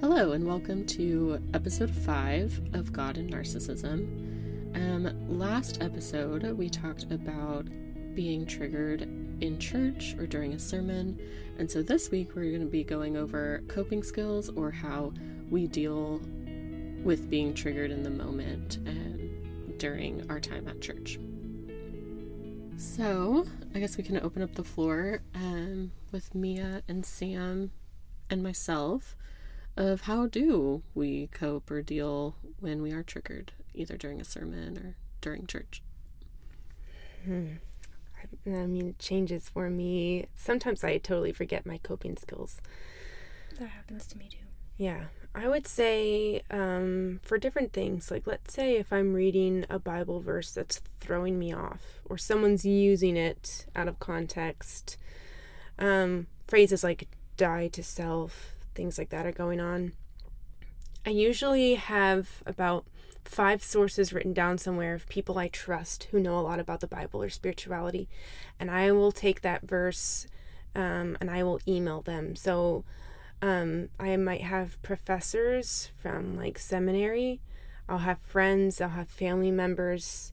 Hello, and welcome to episode five of God and Narcissism. Um, last episode, we talked about being triggered in church or during a sermon, and so this week we're going to be going over coping skills or how we deal with being triggered in the moment um, during our time at church. So, I guess we can open up the floor um, with Mia and Sam and myself of how do we cope or deal when we are triggered, either during a sermon or during church. Hmm. I mean, it changes for me. Sometimes I totally forget my coping skills. That happens to me too. Yeah. I would say um, for different things, like let's say if I'm reading a Bible verse that's throwing me off, or someone's using it out of context, um, phrases like die to self, things like that are going on. I usually have about five sources written down somewhere of people I trust who know a lot about the Bible or spirituality, and I will take that verse um, and I will email them. So um, I might have professors from like seminary, I'll have friends, I'll have family members,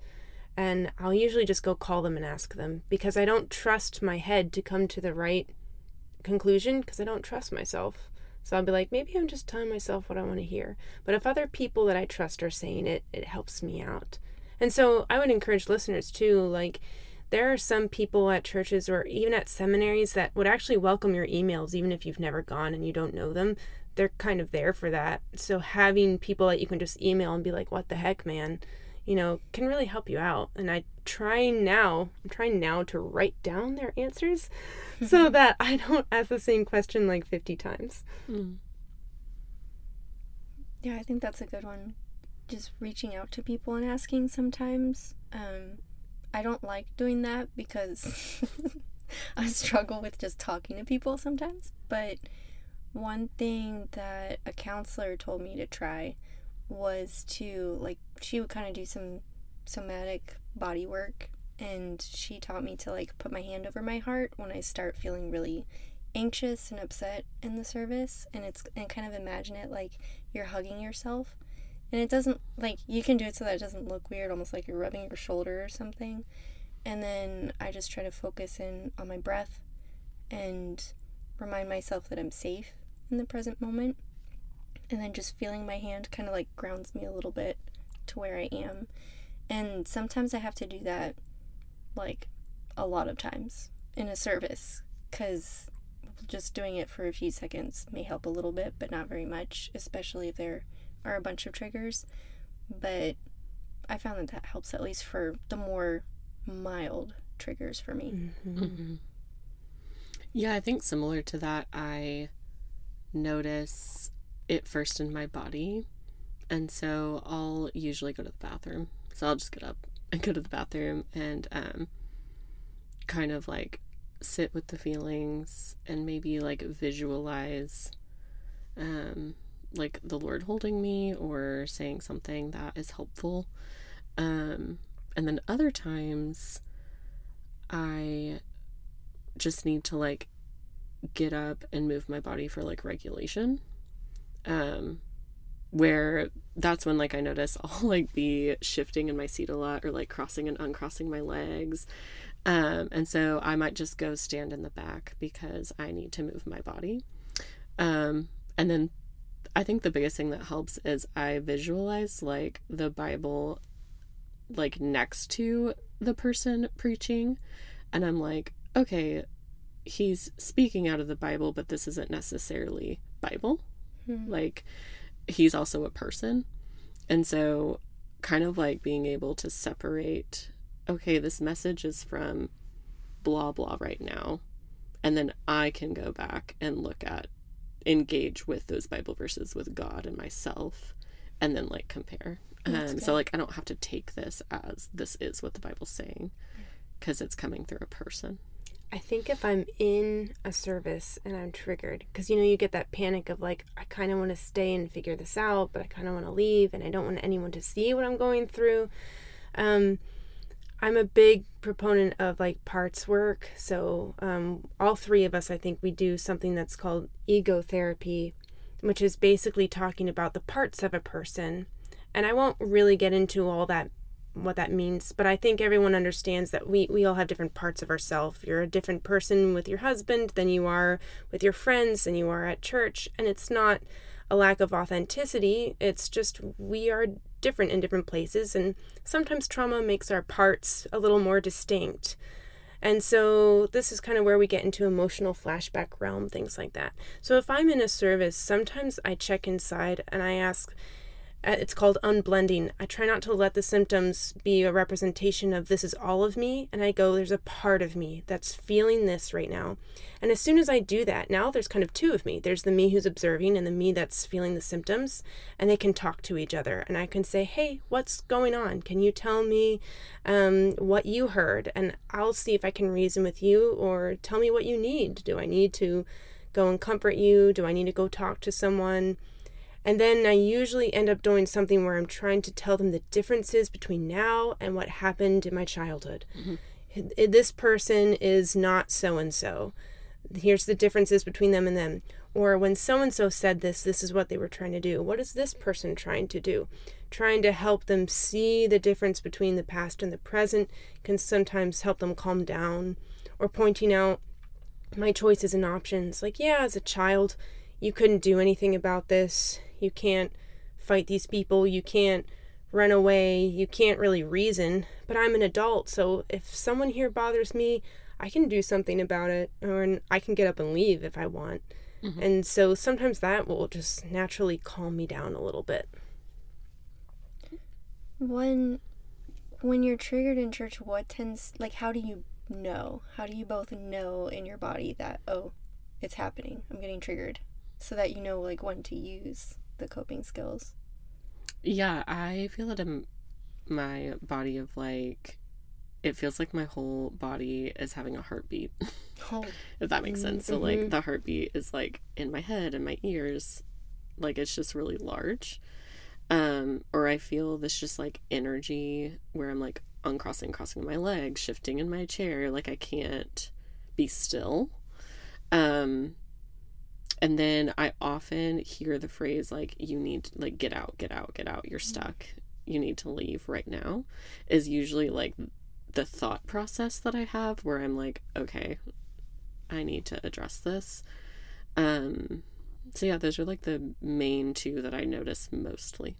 and I'll usually just go call them and ask them because I don't trust my head to come to the right conclusion because I don't trust myself. So I'll be like, maybe I'm just telling myself what I want to hear. But if other people that I trust are saying it, it helps me out. And so I would encourage listeners too, like, there are some people at churches or even at seminaries that would actually welcome your emails, even if you've never gone and you don't know them. They're kind of there for that. So having people that you can just email and be like, what the heck, man, you know, can really help you out. And I try now, I'm trying now to write down their answers so that I don't ask the same question like 50 times. Mm. Yeah, I think that's a good one. Just reaching out to people and asking sometimes. Um, I don't like doing that because I struggle with just talking to people sometimes. But one thing that a counselor told me to try was to like she would kind of do some somatic body work and she taught me to like put my hand over my heart when I start feeling really anxious and upset in the service and it's and kind of imagine it like you're hugging yourself. And it doesn't like you can do it so that it doesn't look weird almost like you're rubbing your shoulder or something. And then I just try to focus in on my breath and remind myself that I'm safe in the present moment and then just feeling my hand kind of like grounds me a little bit to where I am. And sometimes I have to do that like a lot of times in a service because just doing it for a few seconds may help a little bit, but not very much, especially if there are a bunch of triggers. But I found that that helps at least for the more mild triggers for me. Mm-hmm. Mm-hmm. Yeah, I think similar to that, I notice it first in my body. And so I'll usually go to the bathroom. So I'll just get up and go to the bathroom and um, kind of like sit with the feelings and maybe like visualize um, like the Lord holding me or saying something that is helpful. Um, and then other times I just need to like get up and move my body for like regulation um where that's when like I notice I'll like be shifting in my seat a lot or like crossing and uncrossing my legs. Um, and so I might just go stand in the back because I need to move my body. Um, and then I think the biggest thing that helps is I visualize like the Bible like next to the person preaching. And I'm like, okay, he's speaking out of the Bible, but this isn't necessarily Bible. Mm-hmm. Like, he's also a person. And so, kind of like being able to separate okay, this message is from blah, blah right now. And then I can go back and look at, engage with those Bible verses with God and myself, and then like compare. Um, so, like, I don't have to take this as this is what the Bible's saying because it's coming through a person. I think if I'm in a service and I'm triggered, because you know, you get that panic of like, I kind of want to stay and figure this out, but I kind of want to leave and I don't want anyone to see what I'm going through. Um, I'm a big proponent of like parts work. So, um, all three of us, I think we do something that's called ego therapy, which is basically talking about the parts of a person. And I won't really get into all that what that means, but I think everyone understands that we, we all have different parts of ourselves. You're a different person with your husband than you are with your friends than you are at church. And it's not a lack of authenticity, it's just we are different in different places. And sometimes trauma makes our parts a little more distinct. And so this is kind of where we get into emotional flashback realm, things like that. So if I'm in a service, sometimes I check inside and I ask, it's called unblending. I try not to let the symptoms be a representation of this is all of me, and I go, there's a part of me that's feeling this right now. And as soon as I do that, now there's kind of two of me. There's the me who's observing and the me that's feeling the symptoms, and they can talk to each other. And I can say, hey, what's going on? Can you tell me um, what you heard? And I'll see if I can reason with you or tell me what you need. Do I need to go and comfort you? Do I need to go talk to someone? And then I usually end up doing something where I'm trying to tell them the differences between now and what happened in my childhood. Mm-hmm. This person is not so and so. Here's the differences between them and them. Or when so and so said this, this is what they were trying to do. What is this person trying to do? Trying to help them see the difference between the past and the present can sometimes help them calm down. Or pointing out my choices and options. Like, yeah, as a child, you couldn't do anything about this. You can't fight these people. You can't run away. You can't really reason. But I'm an adult, so if someone here bothers me, I can do something about it, or I can get up and leave if I want. Mm-hmm. And so sometimes that will just naturally calm me down a little bit. When when you're triggered in church, what tends like how do you know? How do you both know in your body that oh, it's happening. I'm getting triggered so that you know like when to use the coping skills. Yeah, I feel it in my body of like it feels like my whole body is having a heartbeat. Oh. if that makes sense. Mm-hmm. So like the heartbeat is like in my head and my ears. Like it's just really large. Um, or I feel this just like energy where I'm like uncrossing, crossing my legs, shifting in my chair, like I can't be still. Um, and then I often hear the phrase like you need like get out, get out, get out, you're mm-hmm. stuck. You need to leave right now is usually like the thought process that I have where I'm like, okay, I need to address this. Um so yeah, those are like the main two that I notice mostly.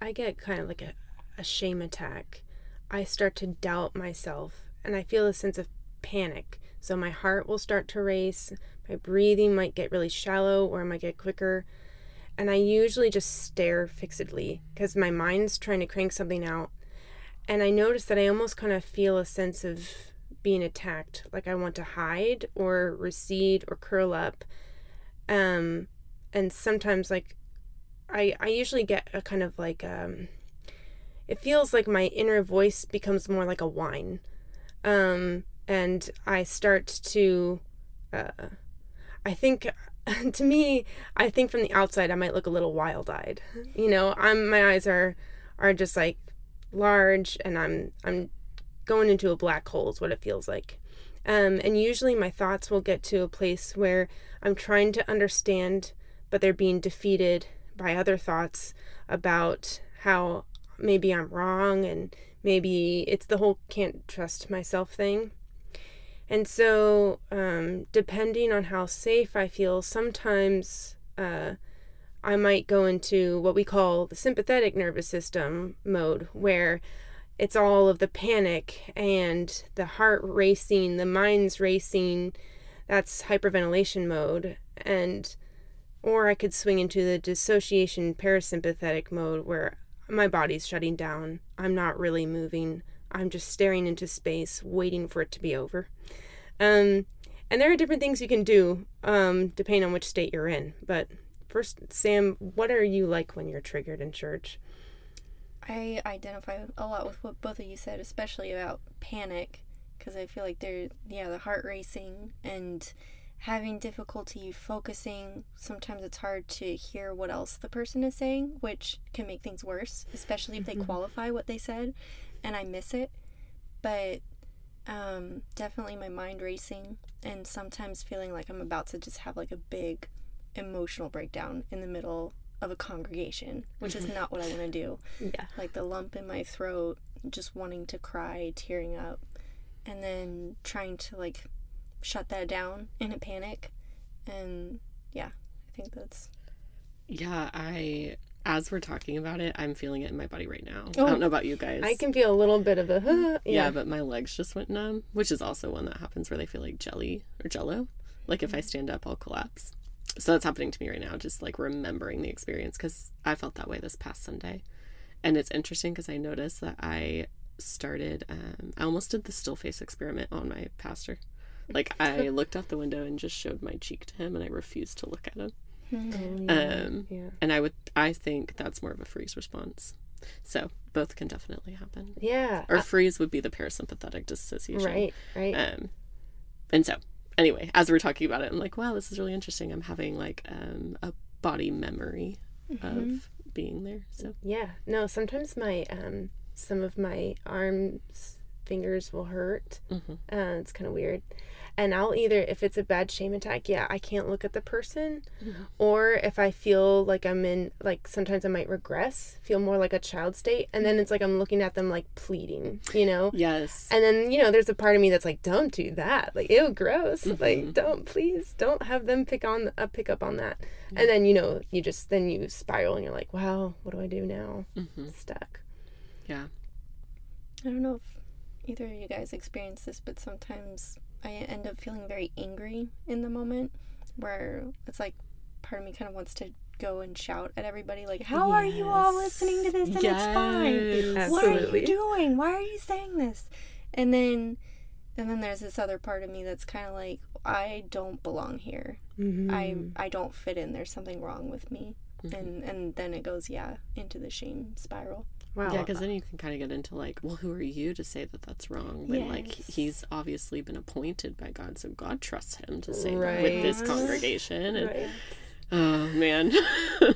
I get kind of like a, a shame attack. I start to doubt myself and I feel a sense of panic. So my heart will start to race, my breathing might get really shallow or it might get quicker. And I usually just stare fixedly because my mind's trying to crank something out. And I notice that I almost kind of feel a sense of being attacked, like I want to hide or recede or curl up. Um, and sometimes, like, I, I usually get a kind of like, um, it feels like my inner voice becomes more like a whine. Um, and I start to, uh, I think to me, I think from the outside I might look a little wild-eyed. You know, I'm my eyes are are just like large and I'm I'm going into a black hole is what it feels like. Um, and usually my thoughts will get to a place where I'm trying to understand, but they're being defeated by other thoughts about how maybe I'm wrong and maybe it's the whole can't trust myself thing. And so, um, depending on how safe I feel, sometimes uh, I might go into what we call the sympathetic nervous system mode, where it's all of the panic and the heart racing, the mind's racing. That's hyperventilation mode. And or I could swing into the dissociation parasympathetic mode where my body's shutting down. I'm not really moving. I'm just staring into space, waiting for it to be over. Um, and there are different things you can do um, depending on which state you're in. But first, Sam, what are you like when you're triggered in church? I identify a lot with what both of you said, especially about panic, because I feel like they're, yeah, the heart racing and having difficulty focusing. Sometimes it's hard to hear what else the person is saying, which can make things worse, especially if they mm-hmm. qualify what they said and I miss it. But um, definitely my mind racing and sometimes feeling like I'm about to just have like a big emotional breakdown in the middle of a congregation, which is not what I want to do. Yeah. Like the lump in my throat, just wanting to cry, tearing up, and then trying to like shut that down in a panic. And yeah, I think that's Yeah, I as we're talking about it, I'm feeling it in my body right now. Oh. I don't know about you guys. I can feel a little bit of a huh, yeah. yeah. but my legs just went numb, which is also one that happens where they feel like jelly or jello. Like if I stand up, I'll collapse. So that's happening to me right now, just like remembering the experience because I felt that way this past Sunday. And it's interesting because I noticed that I started, um, I almost did the still face experiment on my pastor. Like I looked out the window and just showed my cheek to him and I refused to look at him. Yeah. Um, yeah. And I would, I think that's more of a freeze response. So both can definitely happen. Yeah. Or freeze would be the parasympathetic dissociation. right, right. Um, and so, anyway, as we're talking about it, I'm like, wow, this is really interesting. I'm having like um, a body memory of being there. So, Yeah. No, sometimes my um some of my arms fingers will hurt. Mhm. Uh, it's kind of weird. And I'll either if it's a bad shame attack, yeah, I can't look at the person, or if I feel like I'm in like sometimes I might regress, feel more like a child state, and then it's like I'm looking at them like pleading, you know. yes. And then, you know, there's a part of me that's like, don't do that. Like, ew, gross. Mm-hmm. Like, don't, please, don't have them pick on, uh, pick up on that. And then, you know, you just, then you spiral and you're like, wow, what do I do now? hmm Stuck. Yeah. I don't know if either of you guys experience this, but sometimes I end up feeling very angry in the moment where it's like part of me kind of wants to go and shout at everybody, like, How are you all listening to this? And it's fine. Yes. What are you doing? Why are you saying this? And then and then there's this other part of me that's kind of like I don't belong here. Mm-hmm. I I don't fit in. There's something wrong with me. And and then it goes yeah into the shame spiral. Wow. Yeah, because then uh, you can kind of get into like, well, who are you to say that that's wrong? When like he's obviously been appointed by God, so God trusts him to say that with this congregation. And Right. Oh man,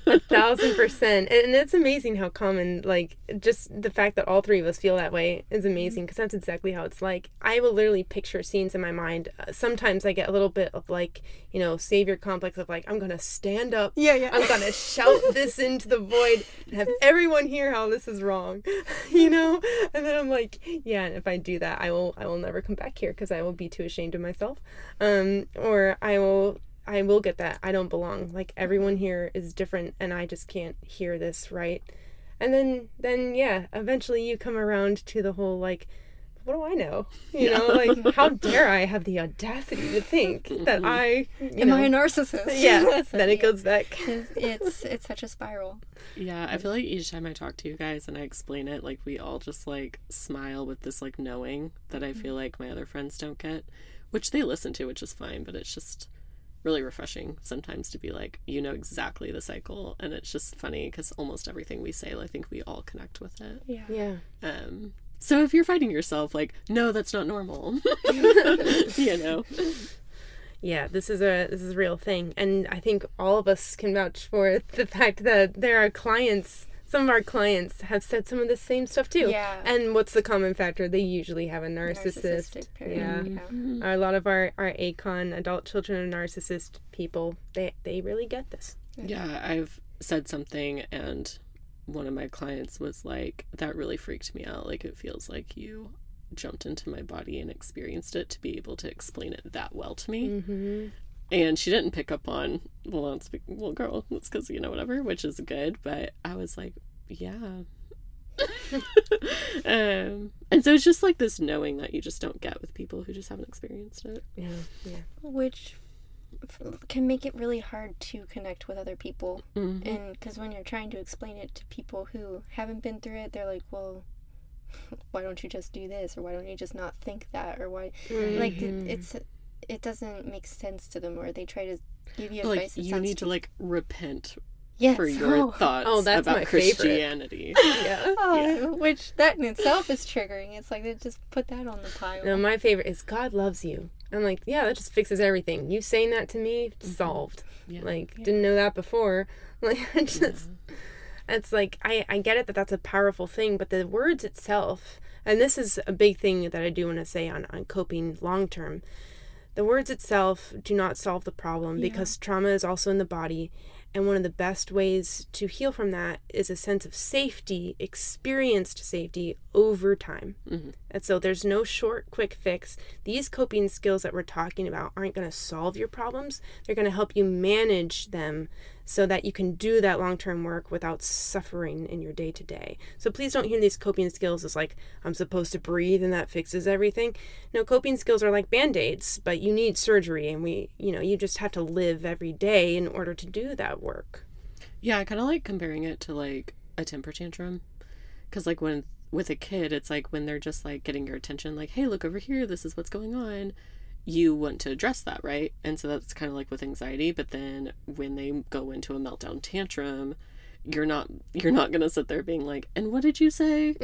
a thousand percent. And it's amazing how common like just the fact that all three of us feel that way is amazing because that's exactly how it's like. I will literally picture scenes in my mind. Uh, sometimes i get a little bit of like you know savior complex of like i'm gonna stand up. Yeah, yeah. i'm gonna shout this into the void and have everyone hear how this is wrong you know? And then i'm like yeah and if i do that i will i will never come back here because i will be too ashamed of myself. Um or i will I will get that. I don't belong. Like everyone here is different and I just can't hear this right. And then then yeah, eventually you come around to the whole like what do I know? You know, like how dare I have the audacity to think that I you Am know, I a narcissist? Yeah, then it goes back. It's, it's it's such a spiral. Yeah, I feel like each time I talk to you guys and I explain it, like we all just like smile with this like knowing that I mm-hmm. feel like my other friends don't get, which they listen to, which is fine, but it's just really refreshing sometimes to be like, you know exactly the cycle, and it's just funny because almost everything we say, I think we all connect with it. Yeah. Yeah. Um, so if you're fighting yourself, like, no, that's not normal, you know. Yeah, this is a this is a real thing, and I think all of us can vouch for the fact that there are clients. Some of our clients have said some of the same stuff too. Yeah. And what's the common factor? They usually have a narcissist. Narcissistic parent. Yeah. yeah. A lot of our our ACON adult children and narcissist people, they they really get this. Yeah, I've said something, and one of my clients was like, that really freaked me out. Like, it feels like you jumped into my body and experienced it to be able to explain it that well to me. Mm-hmm. And she didn't pick up on, well, not speak, well, girl, that's because, you know, whatever, which is good. But I was like, yeah. um, and so it's just like this knowing that you just don't get with people who just haven't experienced it. Yeah, yeah. Which f- can make it really hard to connect with other people. Mhm. And because when you're trying to explain it to people who haven't been through it, they're like, well, why don't you just do this? Or why don't you just not think that? Or why? Like, it, Mhm. it's, it doesn't make sense to them. Or they try to give you Like, advice. that you sounds need to, like, repent yes. for your oh. thoughts Oh, that's about my. Christianity. yeah. Oh, Which that in itself is triggering. It's like they just put that on the pile. No, my favorite is God loves you. I'm like, yeah, that just fixes everything. You saying that to me, mm-hmm. solved. Yeah. Like, didn't know that before. Like, I mm-hmm. just, it's like, I, I get it that that's a powerful thing, but the words itself, and this is a big thing that I do want to say on, on coping long term, The words itself do not solve the problem Yeah. because trauma is also in the body. And one of the best ways to heal from that is a sense of safety, experienced safety over time. Mhm. And so there's no short, quick fix. These coping skills that we're talking about aren't going to solve your problems. They're going to help you manage them so that you can do that long term work without suffering in your day to day. So please don't hear these coping skills as like, I'm supposed to breathe and that fixes everything. No, coping skills are like band aids, but you need surgery and we, you know, you just have to live every day in order to do that work. Yeah, I kind of like comparing it to like a temper tantrum. Because, like, when with a kid, it's like when they're just like getting your attention, like, hey, look over here, this is what's going on. You want to address that, right? And so that's kind of like with anxiety. But then when they go into a meltdown tantrum, you're not you're not gonna sit there being like, and what did you say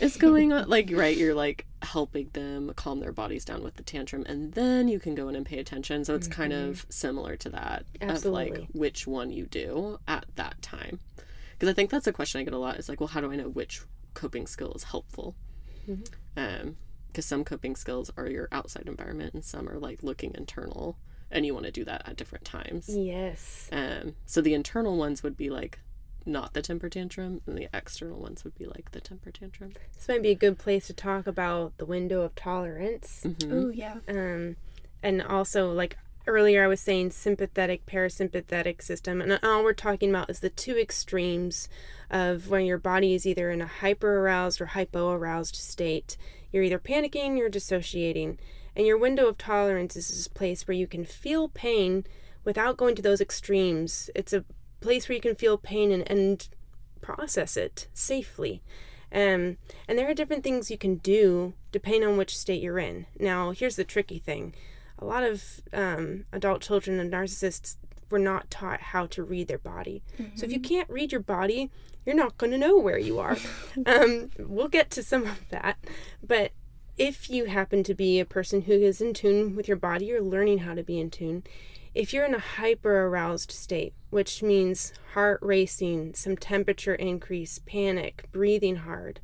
is going on? Like, right? You're like helping them calm their bodies down with the tantrum, and then you can go in and pay attention. So it's kind mm-hmm. of similar to that of like which one you do at that time. Because I think that's a question I get a lot. Is like, well, how do I know which coping skill is helpful? Um, because some coping skills are your outside environment, and some are like looking internal, and you want to do that at different times. Yes. Um, so the internal ones would be like not the temper tantrum, and the external ones would be like the temper tantrum. This might be a good place to talk about the window of tolerance. Mhm. Oh yeah. um, and also like earlier i was saying sympathetic parasympathetic system and all we're talking about is the two extremes of when your body is either in a hyper aroused or hypo aroused state. You're either panicking or dissociating and your window of tolerance is this place where you can feel pain without going to those extremes. It's a place where you can feel pain and, and process it safely. Um, and there are different things you can do depending on which state you're in. Now, here's the tricky thing a lot of um, adult children and narcissists were not taught how to read their body. So, if you can't read your body, you're not going to know where you are. um, we'll get to some of that. But if you happen to be a person who is in tune with your body, you're learning how to be in tune. If you're in a hyper aroused state, which means heart racing, some temperature increase, panic, breathing hard,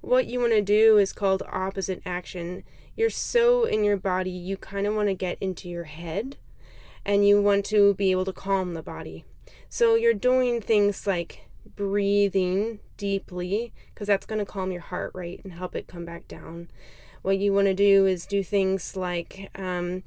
what you want to do is called opposite action. You're so in your body, you kind of want to get into your head and you want to be able to calm the body. So you're doing things like breathing deeply because that's going to calm your heart rate and help it come back down. What you want to do is do things like um,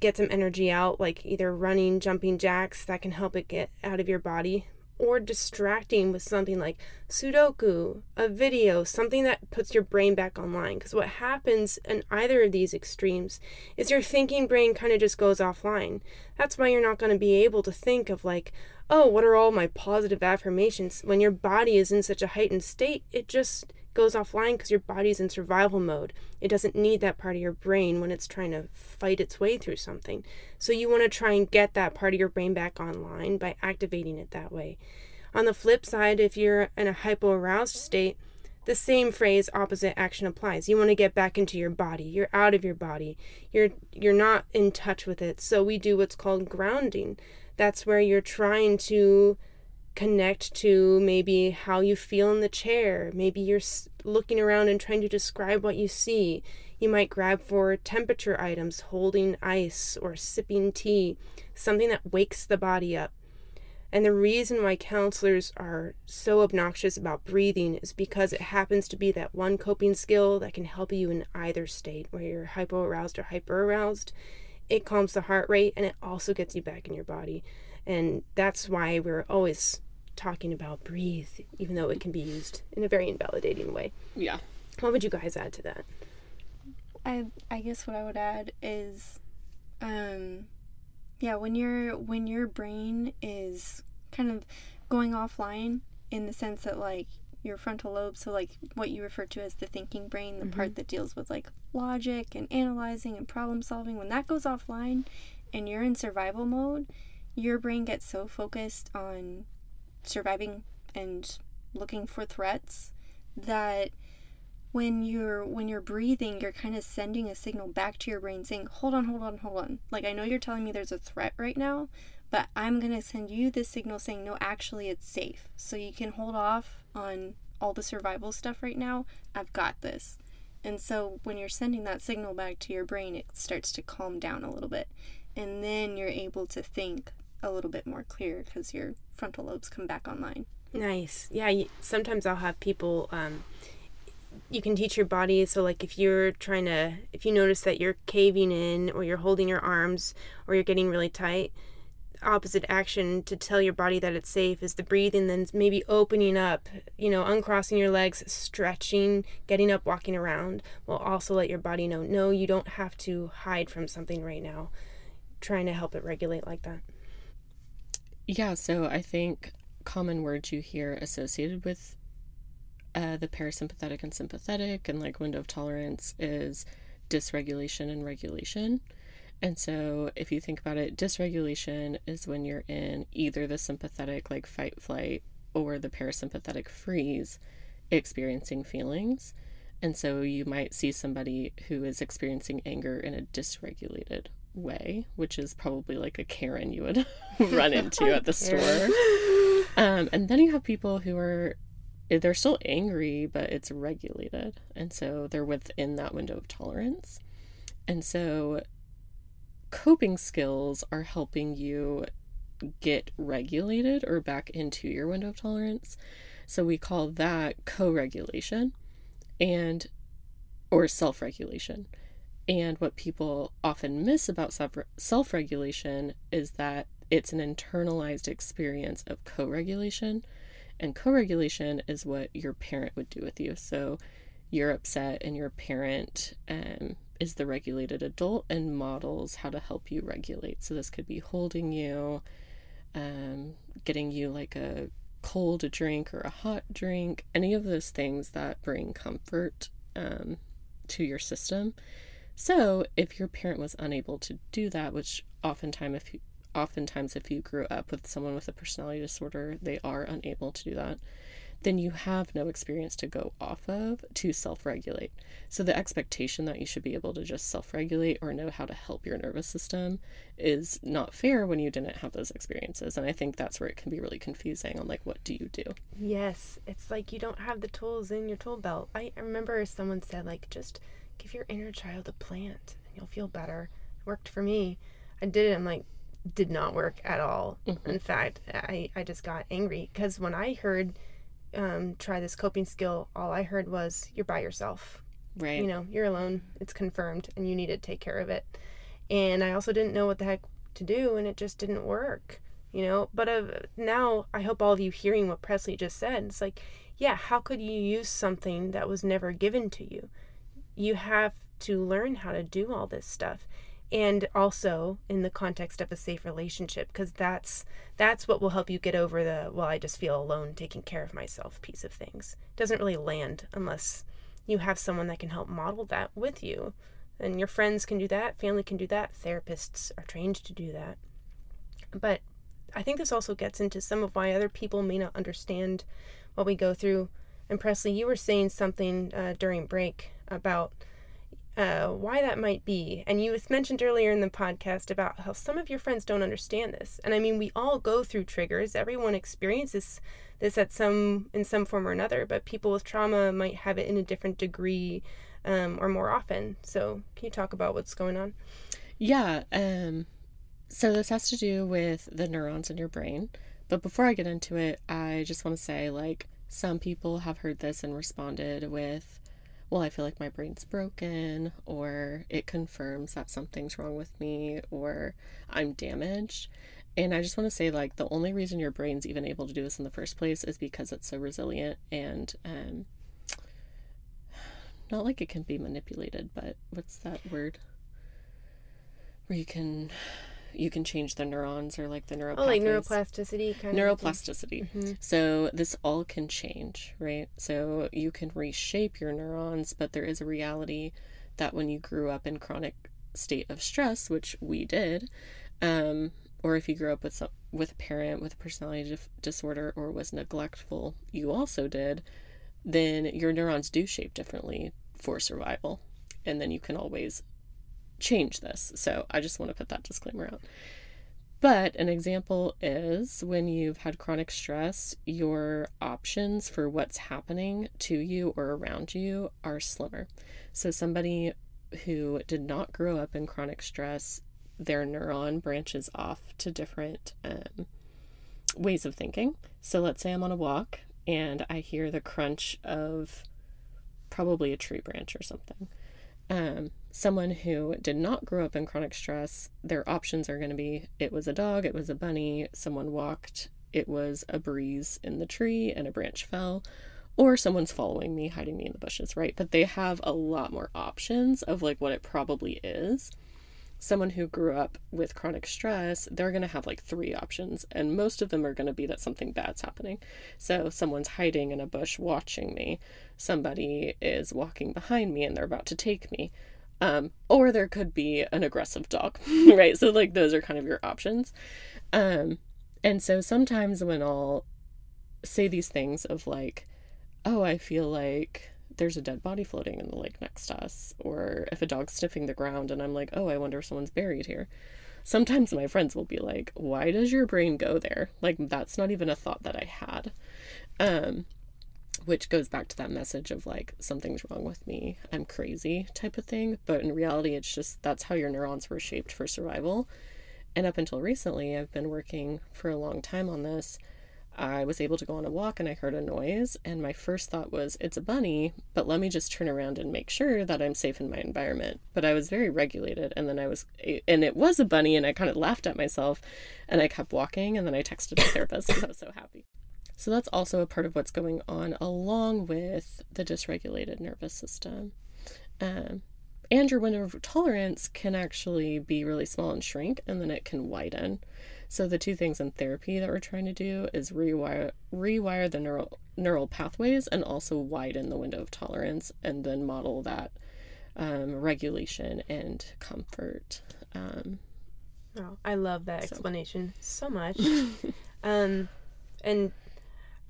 get some energy out, like either running, jumping jacks that can help it get out of your body, or distracting with something like Sudoku, a video, something that puts your brain back online. Because what happens in either of these extremes is your thinking brain kind of just goes offline. That's why you're not going to be able to think of, like, oh, what are all my positive affirmations? When your body is in such a heightened state, it just goes offline because your body's in survival mode. It doesn't need that part of your brain when it's trying to fight its way through something. So you want to try and get that part of your brain back online by activating it that way. On the flip side, if you're in a hypo-aroused state, the same phrase opposite action applies. You want to get back into your body. You're out of your body. You're you're not in touch with it. So we do what's called grounding. That's where you're trying to connect to maybe how you feel in the chair. Maybe you're looking around and trying to describe what you see. You might grab for temperature items, holding ice or sipping tea, something that wakes the body up. And the reason why counselors are so obnoxious about breathing is because it happens to be that one coping skill that can help you in either state, where you're hypo aroused or hyper aroused. It calms the heart rate and it also gets you back in your body. And that's why we're always talking about breathe, even though it can be used in a very invalidating way. Yeah. What would you guys add to that? I I guess what I would add is um yeah, when your when your brain is kind of going offline in the sense that like your frontal lobe, so like what you refer to as the thinking brain, the part that deals with like logic and analyzing and problem solving, when that goes offline and you're in survival mode, your brain gets so focused on surviving and looking for threats that when you're when you're breathing you're kind of sending a signal back to your brain saying hold on hold on hold on. Like i know you're telling me there's a threat right now but i'm going to send you this signal saying no actually it's safe. So you can hold off on all the survival stuff right now. I've got this. And so when you're sending that signal back to your brain, it starts to calm down a little bit. And then you're able to think a little bit more clear because your frontal lobes come back online. Nice. Yeah. Sometimes I'll have people. Um, you can teach your body. So, like, if you're trying to, if you notice that you're caving in, or you're holding your arms, or you're getting really tight, opposite action to tell your body that it's safe is the breathing. Then maybe opening up. You know, uncrossing your legs, stretching, getting up, walking around. Will also let your body know, no, you don't have to hide from something right now. Trying to help it regulate like that. Yeah, so I think common words you hear associated with uh, the parasympathetic and sympathetic and like window of tolerance is dysregulation and regulation. And so if you think about it, dysregulation is when you're in either the sympathetic, like fight, flight, or the parasympathetic freeze, experiencing feelings. And so you might see somebody who is experiencing anger in a dysregulated way, which is probably like a Karen you would run into at the store. Um, and then you have people who are they're still angry, but it's regulated, and so they're within that window of tolerance. And so coping skills are helping you get regulated or back into your window of tolerance. So we call that co-regulation and or self-regulation. And what people often miss about self regulation is that it's an internalized experience of co regulation. And co regulation is what your parent would do with you. So you're upset, and your parent um, is the regulated adult and models how to help you regulate. So this could be holding you, um, getting you like a cold drink or a hot drink, any of those things that bring comfort um, to your system. So, if your parent was unable to do that, which oftentimes if you, oftentimes if you grew up with someone with a personality disorder, they are unable to do that, then you have no experience to go off of to self-regulate. So the expectation that you should be able to just self-regulate or know how to help your nervous system is not fair when you didn't have those experiences. And I think that's where it can be really confusing on like what do you do? Yes, it's like you don't have the tools in your tool belt. I I remember someone said like just give your inner child a plant and you'll feel better. It worked for me. I did it. I'm like, did not work at all. Mm-hmm. In fact, I, I just got angry because when I heard um, try this coping skill, all I heard was you're by yourself. Right. You know, you're alone. It's confirmed and you need to take care of it. And I also didn't know what the heck to do and it just didn't work. You know, but uh, now I hope all of you hearing what Presley just said, it's like, yeah, how could you use something that was never given to you? you have to learn how to do all this stuff and also in the context of a safe relationship because that's that's what will help you get over the well i just feel alone taking care of myself piece of things. It doesn't really land unless you have someone that can help model that with you. And your friends can do that family can do that therapists are trained to do that. But i think this also gets into some of why other people may not understand what we go through. And presley you were saying something uh, during break about uh, why that might be. And you mentioned earlier in the podcast about how some of your friends don't understand this. And I mean, we all go through triggers. Everyone experiences this at some in some form or another. But people with trauma might have it in a different degree um, or more often. So, can you talk about what's going on? Yeah. Um, so this has to do with the neurons in your brain. But before I get into it, I just want to say, like, some people have heard this and responded with well, I feel like my brain's broken, or it confirms that something's wrong with me, or I'm damaged. And I just want to say, like, the only reason your brain's even able to do this in the first place is because it's so resilient and, um, not like it can be manipulated, but what's that word? Where you can you can change the neurons or like the neural. Oh, like neuroplasticity kind neuroplasticity. of. Neuroplasticity. Mm-hmm. So this all can change, right? So you can reshape your neurons, but there is a reality that when you grew up in chronic state of stress, which we did, um, or if you grew up with some, with a parent with a personality dif- disorder or was neglectful, you also did, then your neurons do shape differently for survival, and then you can always change this. So I just want to put that disclaimer out. But an example is when you've had chronic stress, your options for what's happening to you or around you are slimmer. So, somebody who did not grow up in chronic stress, their neuron branches off to different um, ways of thinking. So, let's say I'm on a walk and I hear the crunch of probably a tree branch or something. Um, someone who did not grow up in chronic stress, their options are going to be it was a dog, it was a bunny, someone walked, it was a breeze in the tree and a branch fell, or someone's following me, hiding me in the bushes, right? But they have a lot more options of like what it probably is someone who grew up with chronic stress, they're going to have like three options, and most of them are going to be that something bad's happening. So, someone's hiding in a bush watching me, somebody is walking behind me and they're about to take me. Um, or there could be an aggressive dog, right? So, like, those are kind of your options. Um, and so sometimes when I'll say these things of like, oh, I feel like there's a dead body floating in the lake next to us, or if a dog's sniffing the ground and I'm like, oh, I wonder if someone's buried here. Sometimes my friends will be like, why does your brain go there? Like, that's not even a thought that I had. Um, which goes back to that message of like, something's wrong with me, I'm crazy type of thing. But in reality, it's just that's how your neurons were shaped for survival. And up until recently, I've been working for a long time on this I was able to go on a walk and I heard a noise. And my first thought was, it's a bunny, but let me just turn around and make sure that I'm safe in my environment. But I was very regulated. And then I was, and it was a bunny. And I kind of laughed at myself and I kept walking. And then I texted my therapist because I was so happy. So that's also a part of what's going on along with the dysregulated nervous system. Um, and your window of tolerance can actually be really small and shrink, and then it can widen. So the two things in therapy that we're trying to do is rewire rewire the neural neural pathways and also widen the window of tolerance and then model that um, regulation and comfort. Um, oh, I love that so. explanation so much. um, and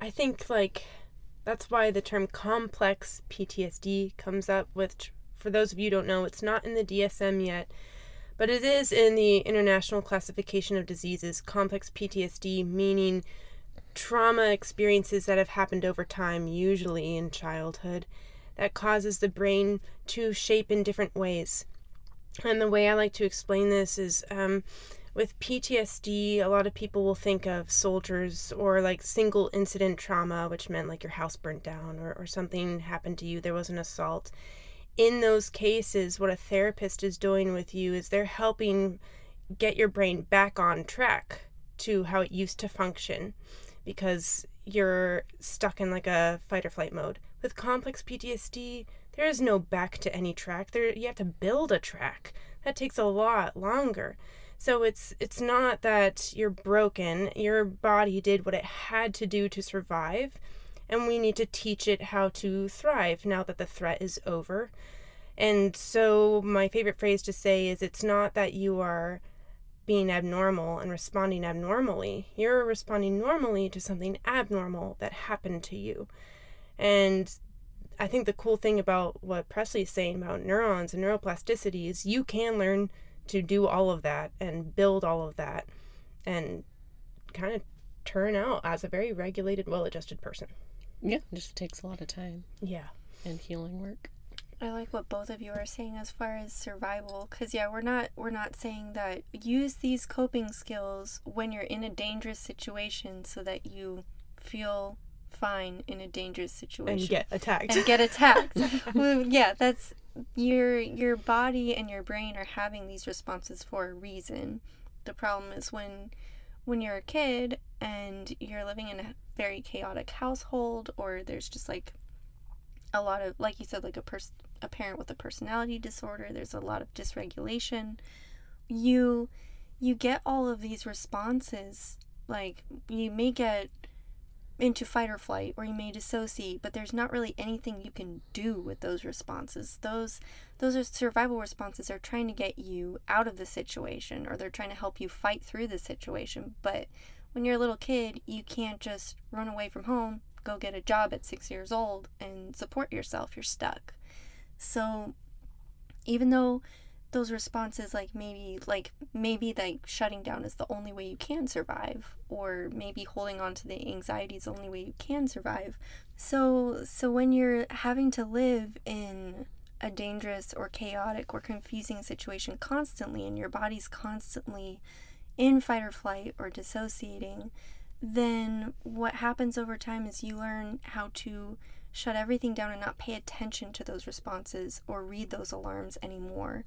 I think like that's why the term complex PTSD comes up. With for those of you don't know, it's not in the DSM yet but it is in the International Classification of Diseases, complex PTSD, meaning trauma experiences that have happened over time, usually in childhood, that causes the brain to shape in different ways. And the way I like to explain this is um, with PTSD, a lot of people will think of soldiers or like single incident trauma, which meant like your house burnt down or, or something happened to you, there was an assault in those cases, what a therapist is doing with you is they're helping get your brain back on track to how it used to function because you're stuck in like a fight or flight mode. With complex PTSD, there is no back to any track. There you have to build a track. That takes a lot longer. So it's it's not that you're broken. Your body did what it had to do to survive and we need to teach it how to thrive now that the threat is over. And so, my favorite phrase to say is it's not that you are being abnormal and responding abnormally, you're responding normally to something abnormal that happened to you. And I think the cool thing about what Presley's saying about neurons and neuroplasticity is you can learn to do all of that and build all of that and kind of turn out as a very regulated, well adjusted person. Yeah, it just takes a lot of time. Yeah. And healing work. I like what both of you are saying as far as survival cuz yeah, we're not we're not saying that use these coping skills when you're in a dangerous situation so that you feel fine in a dangerous situation and get attacked and get attacked. well, yeah, that's your your body and your brain are having these responses for a reason. The problem is when when you're a kid and you're living in a very chaotic household or there's just like a lot of like you said like a person a parent with a personality disorder there's a lot of dysregulation you you get all of these responses like you may get into fight or flight or you may dissociate but there's not really anything you can do with those responses those those are survival responses are trying to get you out of the situation or they're trying to help you fight through the situation but when you're a little kid, you can't just run away from home, go get a job at six years old, and support yourself. You're stuck. So, even though those responses like maybe like maybe like shutting down is the only way you can survive or maybe holding on to the anxiety is the only way you can survive. So so when you're having to live in a dangerous or chaotic or confusing situation constantly and your body's constantly in fight or flight or dissociating then what happens over time is you learn how to shut everything down and not pay attention to those responses or read those alarms anymore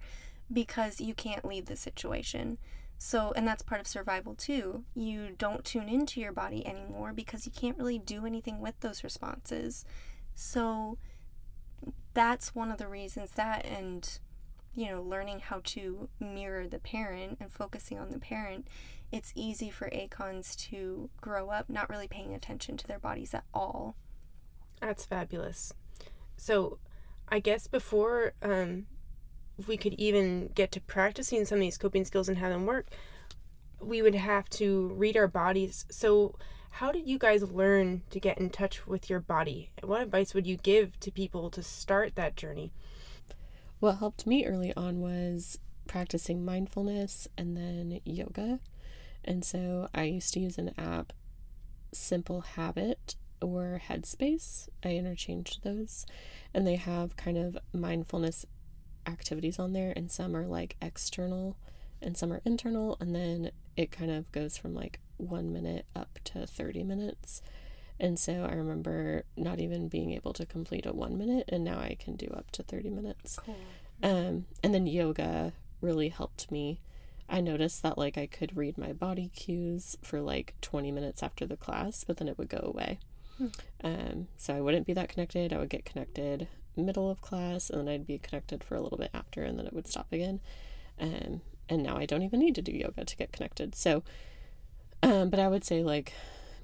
because you can't leave the situation. So, and that's part of survival too. You don't tune into your body anymore because you can't really do anything with those responses. So, that's one of the reasons that, and you know, learning how to mirror the parent and focusing on the parent, it's easy for ACONs to grow up not really paying attention to their bodies at all. That's fabulous. So, I guess before um, we could even get to practicing some of these coping skills and have them work, we would have to read our bodies. So, how did you guys learn to get in touch with your body? What advice would you give to people to start that journey? What helped me early on was practicing mindfulness and then yoga. And so I used to use an app, Simple Habit or Headspace. I interchanged those. And they have kind of mindfulness activities on there, and some are like external and some are internal. And then it kind of goes from like one minute up to 30 minutes. And so I remember not even being able to complete a one minute, and now I can do up to 30 minutes. Cool. Um, and then yoga really helped me. I noticed that like I could read my body cues for like 20 minutes after the class, but then it would go away. Hmm. Um, so I wouldn't be that connected. I would get connected middle of class, and then I'd be connected for a little bit after, and then it would stop again. Um, and now I don't even need to do yoga to get connected. So, um, but I would say like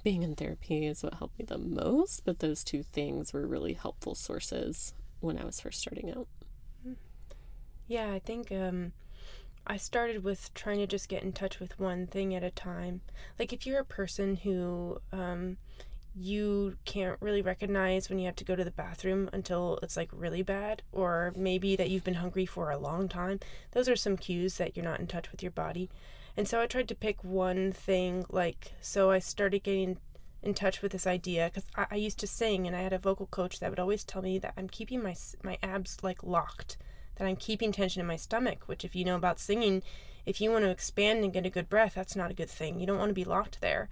being in therapy is what helped me the most. But those two things were really helpful sources when I was first starting out. Yeah, I think um, I started with trying to just get in touch with one thing at a time. Like if you're a person who um, you can't really recognize when you have to go to the bathroom until it's like really bad, or maybe that you've been hungry for a long time. Those are some cues that you're not in touch with your body. And so I tried to pick one thing, like, so I started getting in touch with this idea because I, I, used to sing and I had a vocal coach that would always tell me that I'm keeping my, my abs like locked, that I'm keeping tension in my stomach, which, if you know about singing, if you want to expand and get a good breath, that's not a good thing. You don't want to be locked there.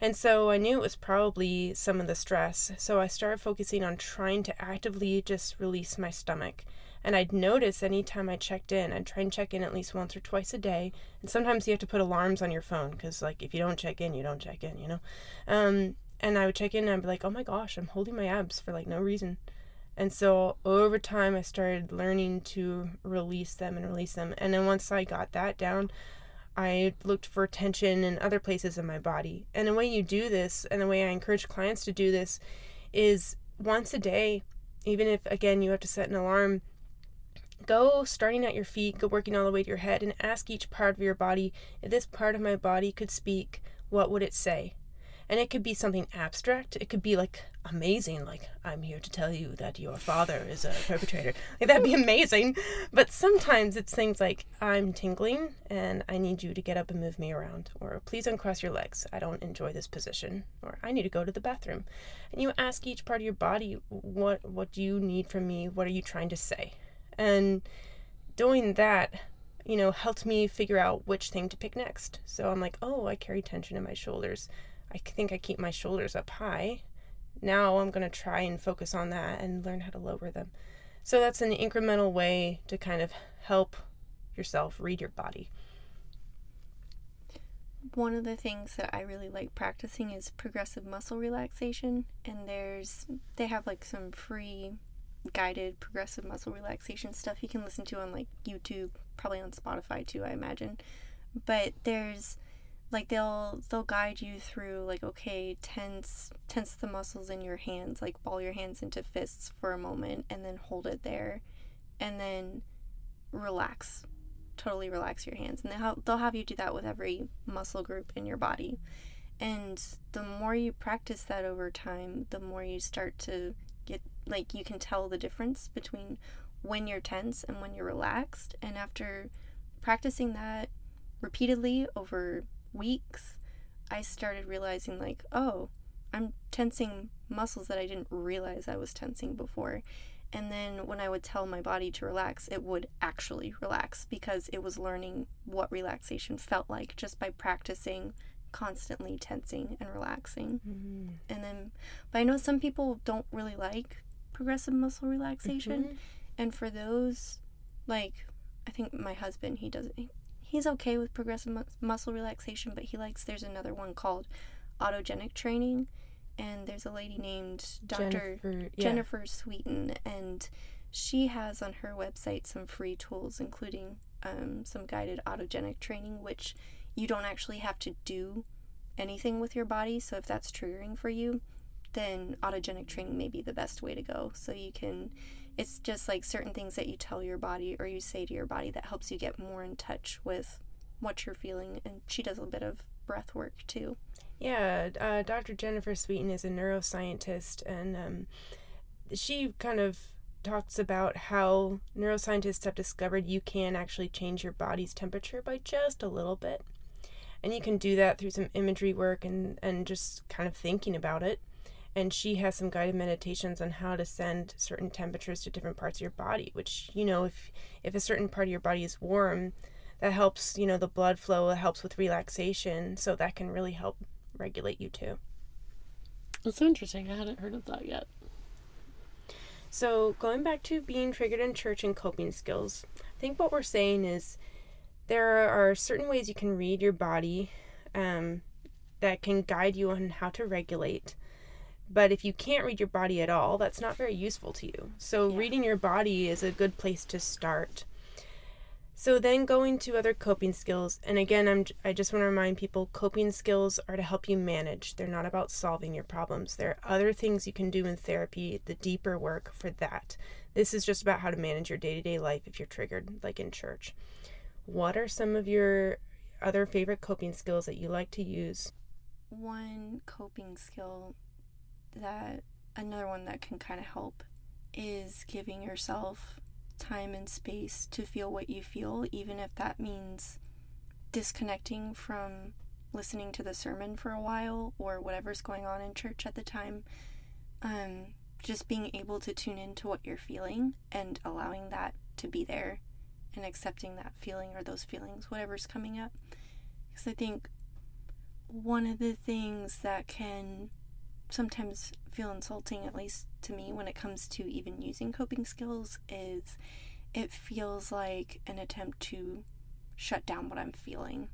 And so I knew it was probably some of the stress. So I started focusing on trying to actively just release my stomach. And I'd notice anytime I checked in, I'd try and check in at least once or twice a day. And sometimes you have to put alarms on your phone because, like, if you don't check in, you don't check in, you know? Um, and I would check in and I'd be like, oh my gosh, I'm holding my abs for like no reason. And so over time, I started learning to release them and release them. And then once I got that down, I looked for tension in other places in my body. And the way you do this, and the way I encourage clients to do this, is once a day, even if, again, you have to set an alarm, go starting at your feet, go working all the way to your head, and ask each part of your body if this part of my body could speak, what would it say? And it could be something abstract. It could be like amazing, like, I'm here to tell you that your father is a perpetrator. Like, that'd be amazing. But sometimes it's things like, I'm tingling and I need you to get up and move me around. Or please uncross your legs. I don't enjoy this position. Or I need to go to the bathroom. And you ask each part of your body, what, what do you need from me? What are you trying to say? And doing that you know, helped me figure out which thing to pick next. So I'm like, oh, I carry tension in my shoulders. I think I keep my shoulders up high. Now I'm going to try and focus on that and learn how to lower them. So that's an incremental way to kind of help yourself read your body. One of the things that I really like practicing is progressive muscle relaxation and there's they have like some free guided progressive muscle relaxation stuff you can listen to on like YouTube, probably on Spotify too, I imagine. But there's like they'll they'll guide you through like okay tense tense the muscles in your hands like ball your hands into fists for a moment and then hold it there and then relax totally relax your hands and they'll they'll have you do that with every muscle group in your body and the more you practice that over time the more you start to get like you can tell the difference between when you're tense and when you're relaxed. And after practicing that repeatedly over weeks, I started realizing, like, oh, I'm tensing muscles that I didn't realize I was tensing before. And then when I would tell my body to relax, it would actually relax because it was learning what relaxation felt like just by practicing constantly tensing and relaxing. Mm-hmm. And then, but I know some people don't really like progressive muscle relaxation. Mhm. And for those, like, I think my husband, he doesn't, he's okay with progressive mu- muscle relaxation, but he likes, there's another one called autogenic training. And there's a lady named Dr. Jennifer, yeah. Jennifer Sweeton, and she has on her website some free tools, including um, some guided autogenic training, which you don't actually have to do anything with your body. So if that's triggering for you, then autogenic training may be the best way to go. So you can, it's just like certain things that you tell your body or you say to your body that helps you get more in touch with what you're feeling. And she does a bit of breath work too. Yeah, uh, Dr. Jennifer Sweeton is a neuroscientist, and um, she kind of talks about how neuroscientists have discovered you can actually change your body's temperature by just a little bit. And you can do that through some imagery work and, and just kind of thinking about it. And she has some guided meditations on how to send certain temperatures to different parts of your body, which, you know, if, if a certain part of your body is warm, that helps, you know, the blood flow, it helps with relaxation. So that can really help regulate you too. That's so interesting. I hadn't heard of that yet. So, going back to being triggered in church and coping skills, I think what we're saying is there are certain ways you can read your body um, that can guide you on how to regulate. But if you can't read your body at all, that's not very useful to you. So, Yeah. reading your body is a good place to start. So then going to other coping skills, and again, I'm I just want to remind people coping skills are to help you manage. They're not about solving your problems. There are other things you can do in therapy, the deeper work for that. This is just about how to manage your day-to-day life if you're triggered like in church. What are some of your other favorite coping skills that you like to use? one coping skill that another one that can kind of help is giving yourself time and space to feel what you feel, even if that means disconnecting from listening to the sermon for a while or whatever's going on in church at the time. Um, just being able to tune into what you're feeling and allowing that to be there and accepting that feeling or those feelings, whatever's coming up. Because I think one of the things that can sometimes feel insulting, at least to me, when it comes to even using coping skills, is it feels like an attempt to shut down what I'm feeling.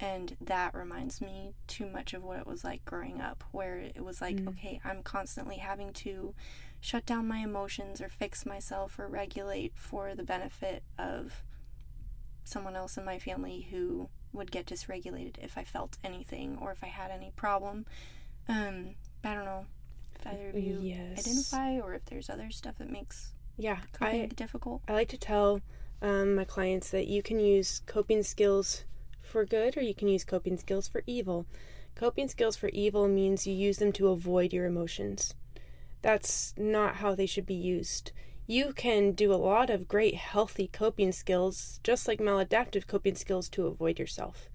And that reminds me too much of what it was like growing up, where it was like, Mm. okay, I'm constantly having to shut down my emotions or fix myself or regulate for the benefit of someone else in my family who would get dysregulated if I felt anything or if I had any problem. Um, I don't know if either of you Yes. identify or if there's other stuff that makes Yeah, coping I difficult. I like to tell um, my clients that you can use coping skills for good or you can use coping skills for evil. Coping skills for evil means you use them to avoid your emotions. That's not how they should be used. You can do a lot of great healthy coping skills, just like maladaptive coping skills, to avoid yourself.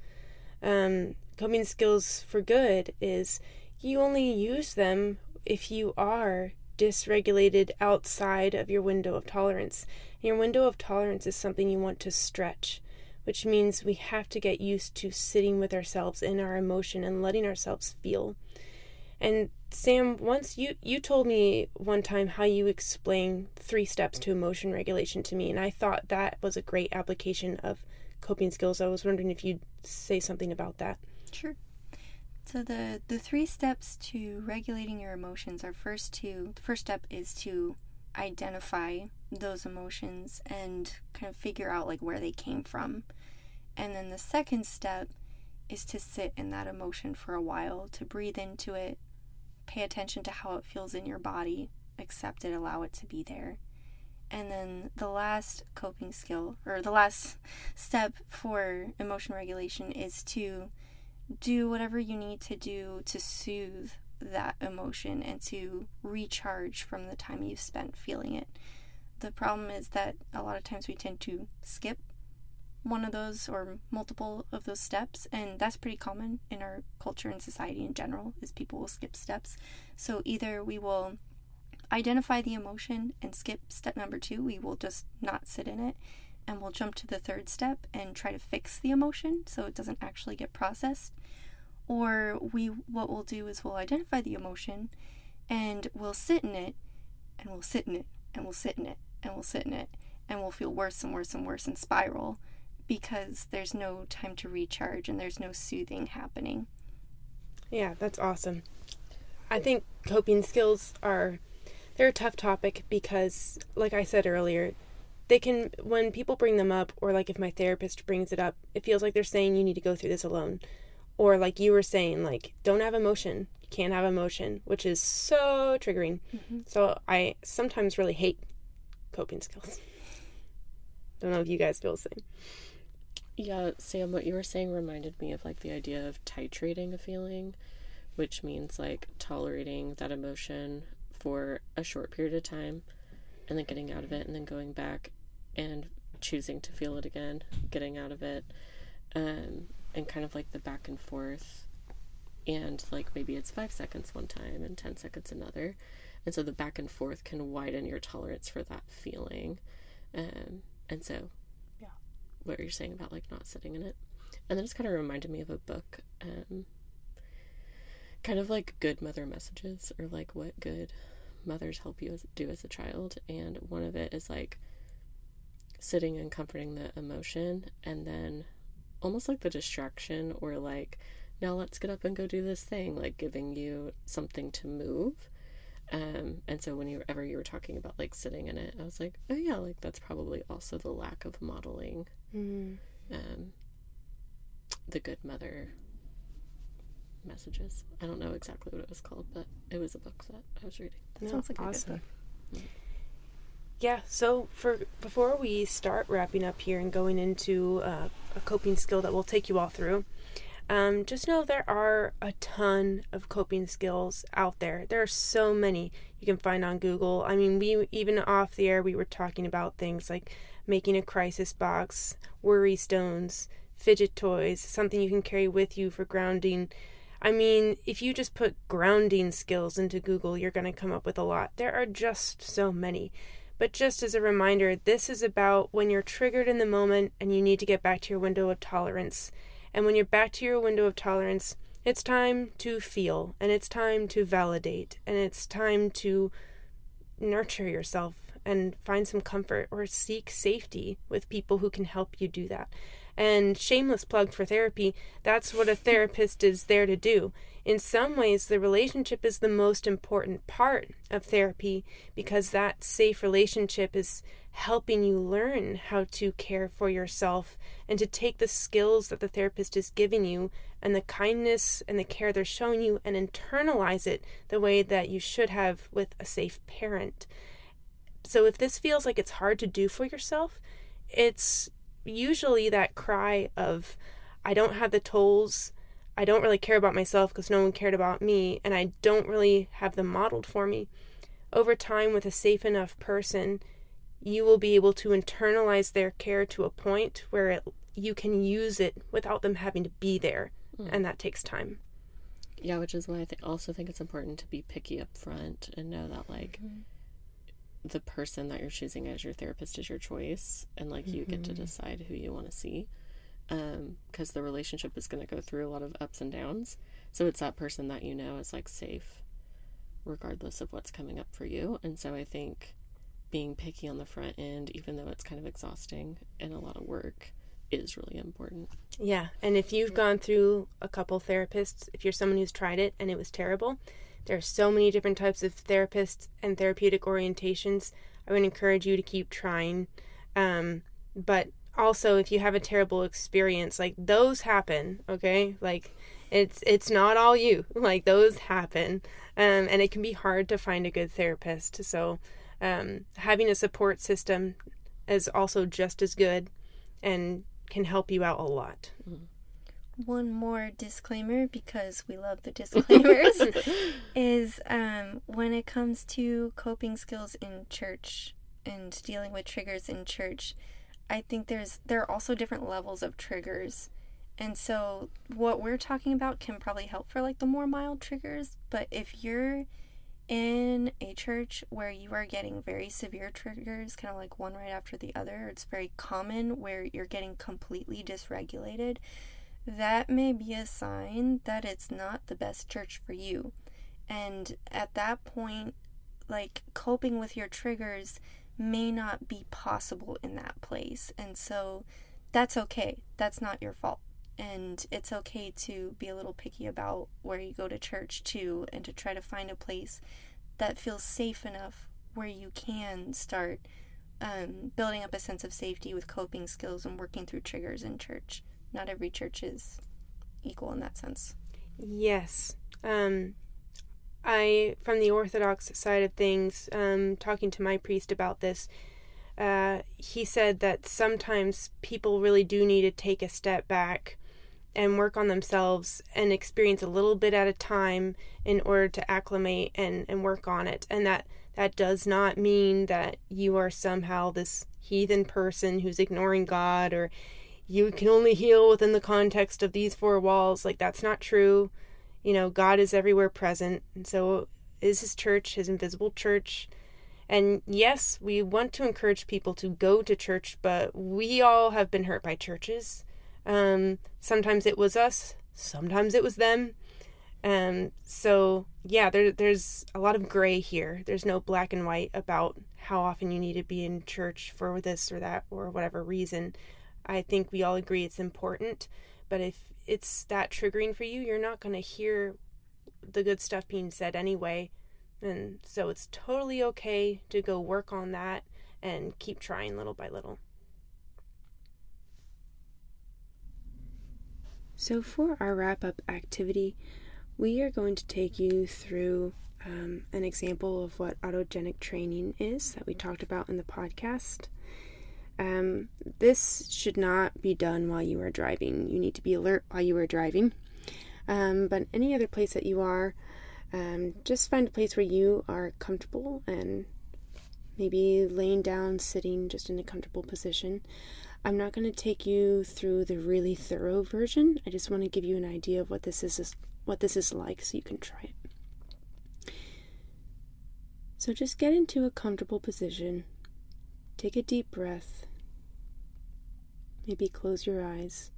Um, coping skills for good is you only use them if you are dysregulated outside of your window of tolerance. And your window of tolerance is something you want to stretch, which means we have to get used to sitting with ourselves in our emotion and letting ourselves feel. And Sam, once you you told me one time how you explain three steps to emotion regulation to me, and I thought that was a great application of coping skills. I was wondering if you'd say something about that. Sure. So the the three steps to regulating your emotions are first to the first step is to identify those emotions and kind of figure out like where they came from. And then the second step is to sit in that emotion for a while, to breathe into it, pay attention to how it feels in your body, accept it, allow it to be there. And then the last coping skill, or the last step for emotion regulation, is to do whatever you need to do to soothe that emotion and to recharge from the time you've spent feeling it. the problem is that a lot of times we tend to skip one of those or multiple of those steps and that's pretty common in our culture and society in general is people will skip steps so either we will identify the emotion and skip step number two we will just not sit in it and we'll jump to the third step and try to fix the emotion so it doesn't actually get processed or we what we'll do is we'll identify the emotion and we'll sit in it and we'll sit in it and we'll sit in it and we'll sit in it and we'll feel worse and worse and worse and spiral because there's no time to recharge and there's no soothing happening. Yeah, that's awesome. I think coping skills are they're a tough topic because like I said earlier, they can when people bring them up or like if my therapist brings it up, it feels like they're saying you need to go through this alone. Or like you were saying like don't have emotion. You can't have emotion, which is so triggering. Mm-hmm. So I sometimes really hate coping skills. Don't know if you guys feel the same. Yeah, Sam, what you were saying reminded me of like the idea of titrating a feeling, which means like tolerating that emotion for a short period of time and then getting out of it and then going back and choosing to feel it again, getting out of it, um, and kind of like the back and forth. And like maybe it's five seconds one time and 10 seconds another. And so the back and forth can widen your tolerance for that feeling. Um, and so, yeah, what you're saying about like not sitting in it. And then it's kind of reminded me of a book, um, kind of like good mother messages or like what good mothers help you as, do as a child. And one of it is like sitting and comforting the emotion and then almost like the distraction or like, now let's get up and go do this thing, like giving you something to move um, and so whenever you were talking about like sitting in it, I was like, oh yeah, like that's probably also the lack of modeling mm. um, the good mother messages. I don't know exactly what it was called, but it was a book that I was reading. That no, sounds like awesome. Yeah. So for before we start wrapping up here and going into uh, a coping skill that we'll take you all through, um, just know there are a ton of coping skills out there. There are so many you can find on Google. I mean, we even off the air we were talking about things like making a crisis box, worry stones, fidget toys, something you can carry with you for grounding. I mean, if you just put grounding skills into Google, you're going to come up with a lot. There are just so many. But just as a reminder, this is about when you're triggered in the moment and you need to get back to your window of tolerance. And when you're back to your window of tolerance, it's time to feel and it's time to validate and it's time to nurture yourself and find some comfort or seek safety with people who can help you do that. And shameless plug for therapy, that's what a therapist is there to do. In some ways, the relationship is the most important part of therapy because that safe relationship is helping you learn how to care for yourself and to take the skills that the therapist is giving you and the kindness and the care they're showing you and internalize it the way that you should have with a safe parent. So if this feels like it's hard to do for yourself, it's usually that cry of, I don't have the tools, I don't really care about myself because no one cared about me, and I don't really have them modeled for me. Over time, with a safe enough person, you will be able to internalize their care to a point where it, you can use it without them having to be there, mm. and that takes time. Yeah, which is why I th- also think it's important to be picky up front and know that, like, mm-hmm the person that you're choosing as your therapist is your choice and like you mm-hmm. get to mm-hmm. decide who you want to see because um, the relationship is going to go through a lot of ups and downs so it's that person that you know is like safe regardless of what's coming up for you and so i think being picky on the front end even though it's kind of exhausting and a lot of work is really important yeah and if you've gone through a couple therapists if you're someone who's tried it and it was terrible there are so many different types of therapists and therapeutic orientations. I would encourage you to keep trying. Um, but also, if you have a terrible experience, like those happen, okay? Like it's it's not all you. Like those happen, um, and it can be hard to find a good therapist. So um, having a support system is also just as good, and can help you out a lot. Mm-hmm one more disclaimer because we love the disclaimers is um, when it comes to coping skills in church and dealing with triggers in church, I think there's there are also different levels of triggers. And so what we're talking about can probably help for like the more mild triggers, but if you're in a church where you are getting very severe triggers, kind of like one right after the other, it's very common where you're getting completely dysregulated, that may be a sign that it's not the best church for you. And at that point, like coping with your triggers may not be possible in that place. And so that's okay. That's not your fault. And it's okay to be a little picky about where you go to church too, and to try to find a place that feels safe enough where you can start um, building up a sense of safety with coping skills and working through triggers in church. Not every church is equal in that sense. Yes. Um, I, from the Orthodox side of things, um, talking to my priest about this, uh, he said that sometimes people really do need to take a step back and work on themselves and experience a little bit at a time in order to acclimate and, and work on it. And that that does not mean that you are somehow this heathen person who's ignoring God or you can only heal within the context of these four walls. Like that's not true you know, God is everywhere present. And so is his church, his invisible church. And yes, we want to encourage people to go to church, but we all have been hurt by churches. Um, sometimes it was us, sometimes it was them. Um, so yeah, there, there's a lot of gray here. There's no black and white about how often you need to be in church for this or that or whatever reason. I think we all agree it's important, but if it's that triggering for you, you're not going to hear the good stuff being said anyway. And so it's totally okay to go work on that and keep trying little by little. So, for our wrap up activity, we are going to take you through um, an example of what autogenic training is that we talked about in the podcast. Um, this should not be done while you are driving. You need to be alert while you are driving. Um, but any other place that you are, um, just find a place where you are comfortable and maybe laying down, sitting just in a comfortable position. I'm not going to take you through the really thorough version. I just want to give you an idea of what this is what this is like so you can try it. So just get into a comfortable position. Take a deep breath. Maybe close your eyes.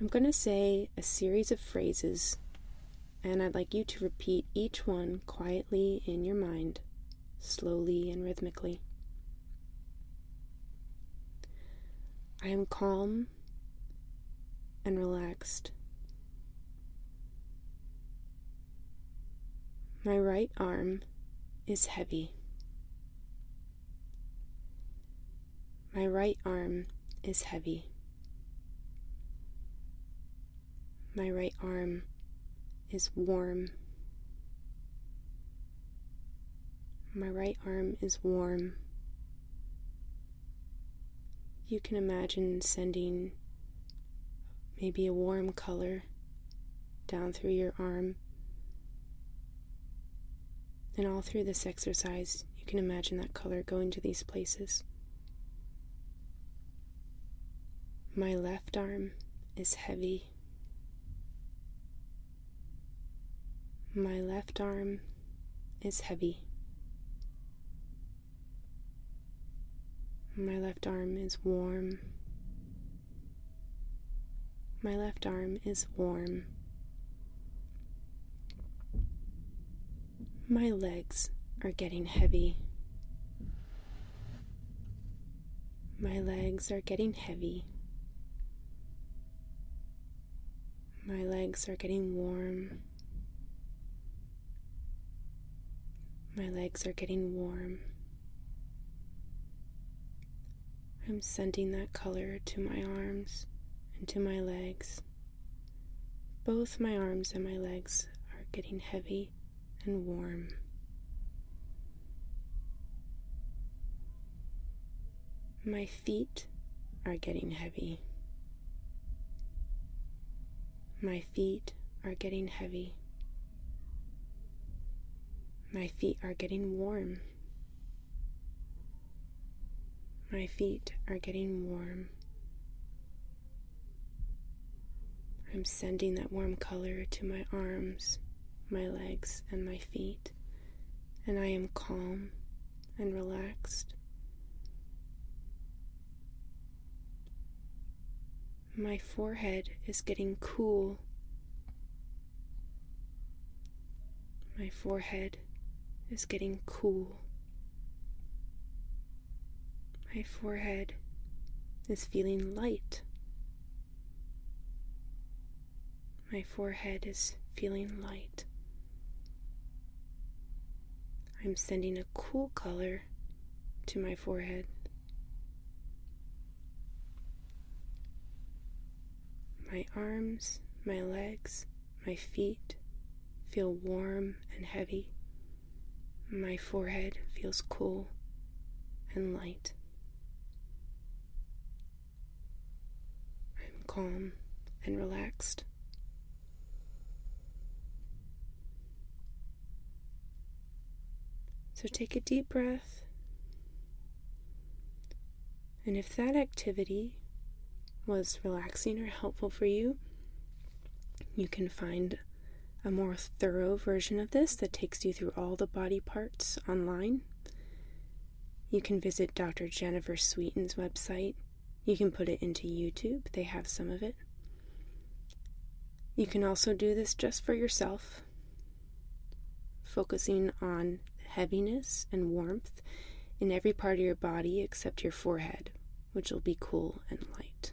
I'm going to say a series of phrases, and I'd like you to repeat each one quietly in your mind, slowly and rhythmically. I am calm and relaxed. My right arm is heavy. My right arm is heavy. My right arm is warm. My right arm is warm. You can imagine sending maybe a warm color down through your arm. And all through this exercise, you can imagine that color going to these places. My left arm is heavy. My left arm is heavy. My left arm is warm. My left arm is warm. My legs are getting heavy. My legs are getting heavy. My legs are getting warm. My legs are getting warm. I'm sending that color to my arms and to my legs. Both my arms and my legs are getting heavy and warm. My feet are getting heavy. My feet are getting heavy. My feet are getting warm. My feet are getting warm. I'm sending that warm color to my arms, my legs, and my feet, and I am calm and relaxed. My forehead is getting cool. My forehead is getting cool. My forehead is feeling light. My forehead is feeling light. I'm sending a cool color to my forehead. My arms, my legs, my feet feel warm and heavy. My forehead feels cool and light. I'm calm and relaxed. So take a deep breath. And if that activity was relaxing or helpful for you, you can find a more thorough version of this that takes you through all the body parts online. You can visit Dr. Jennifer Sweeton's website. You can put it into YouTube, they have some of it. You can also do this just for yourself, focusing on heaviness and warmth in every part of your body except your forehead, which will be cool and light.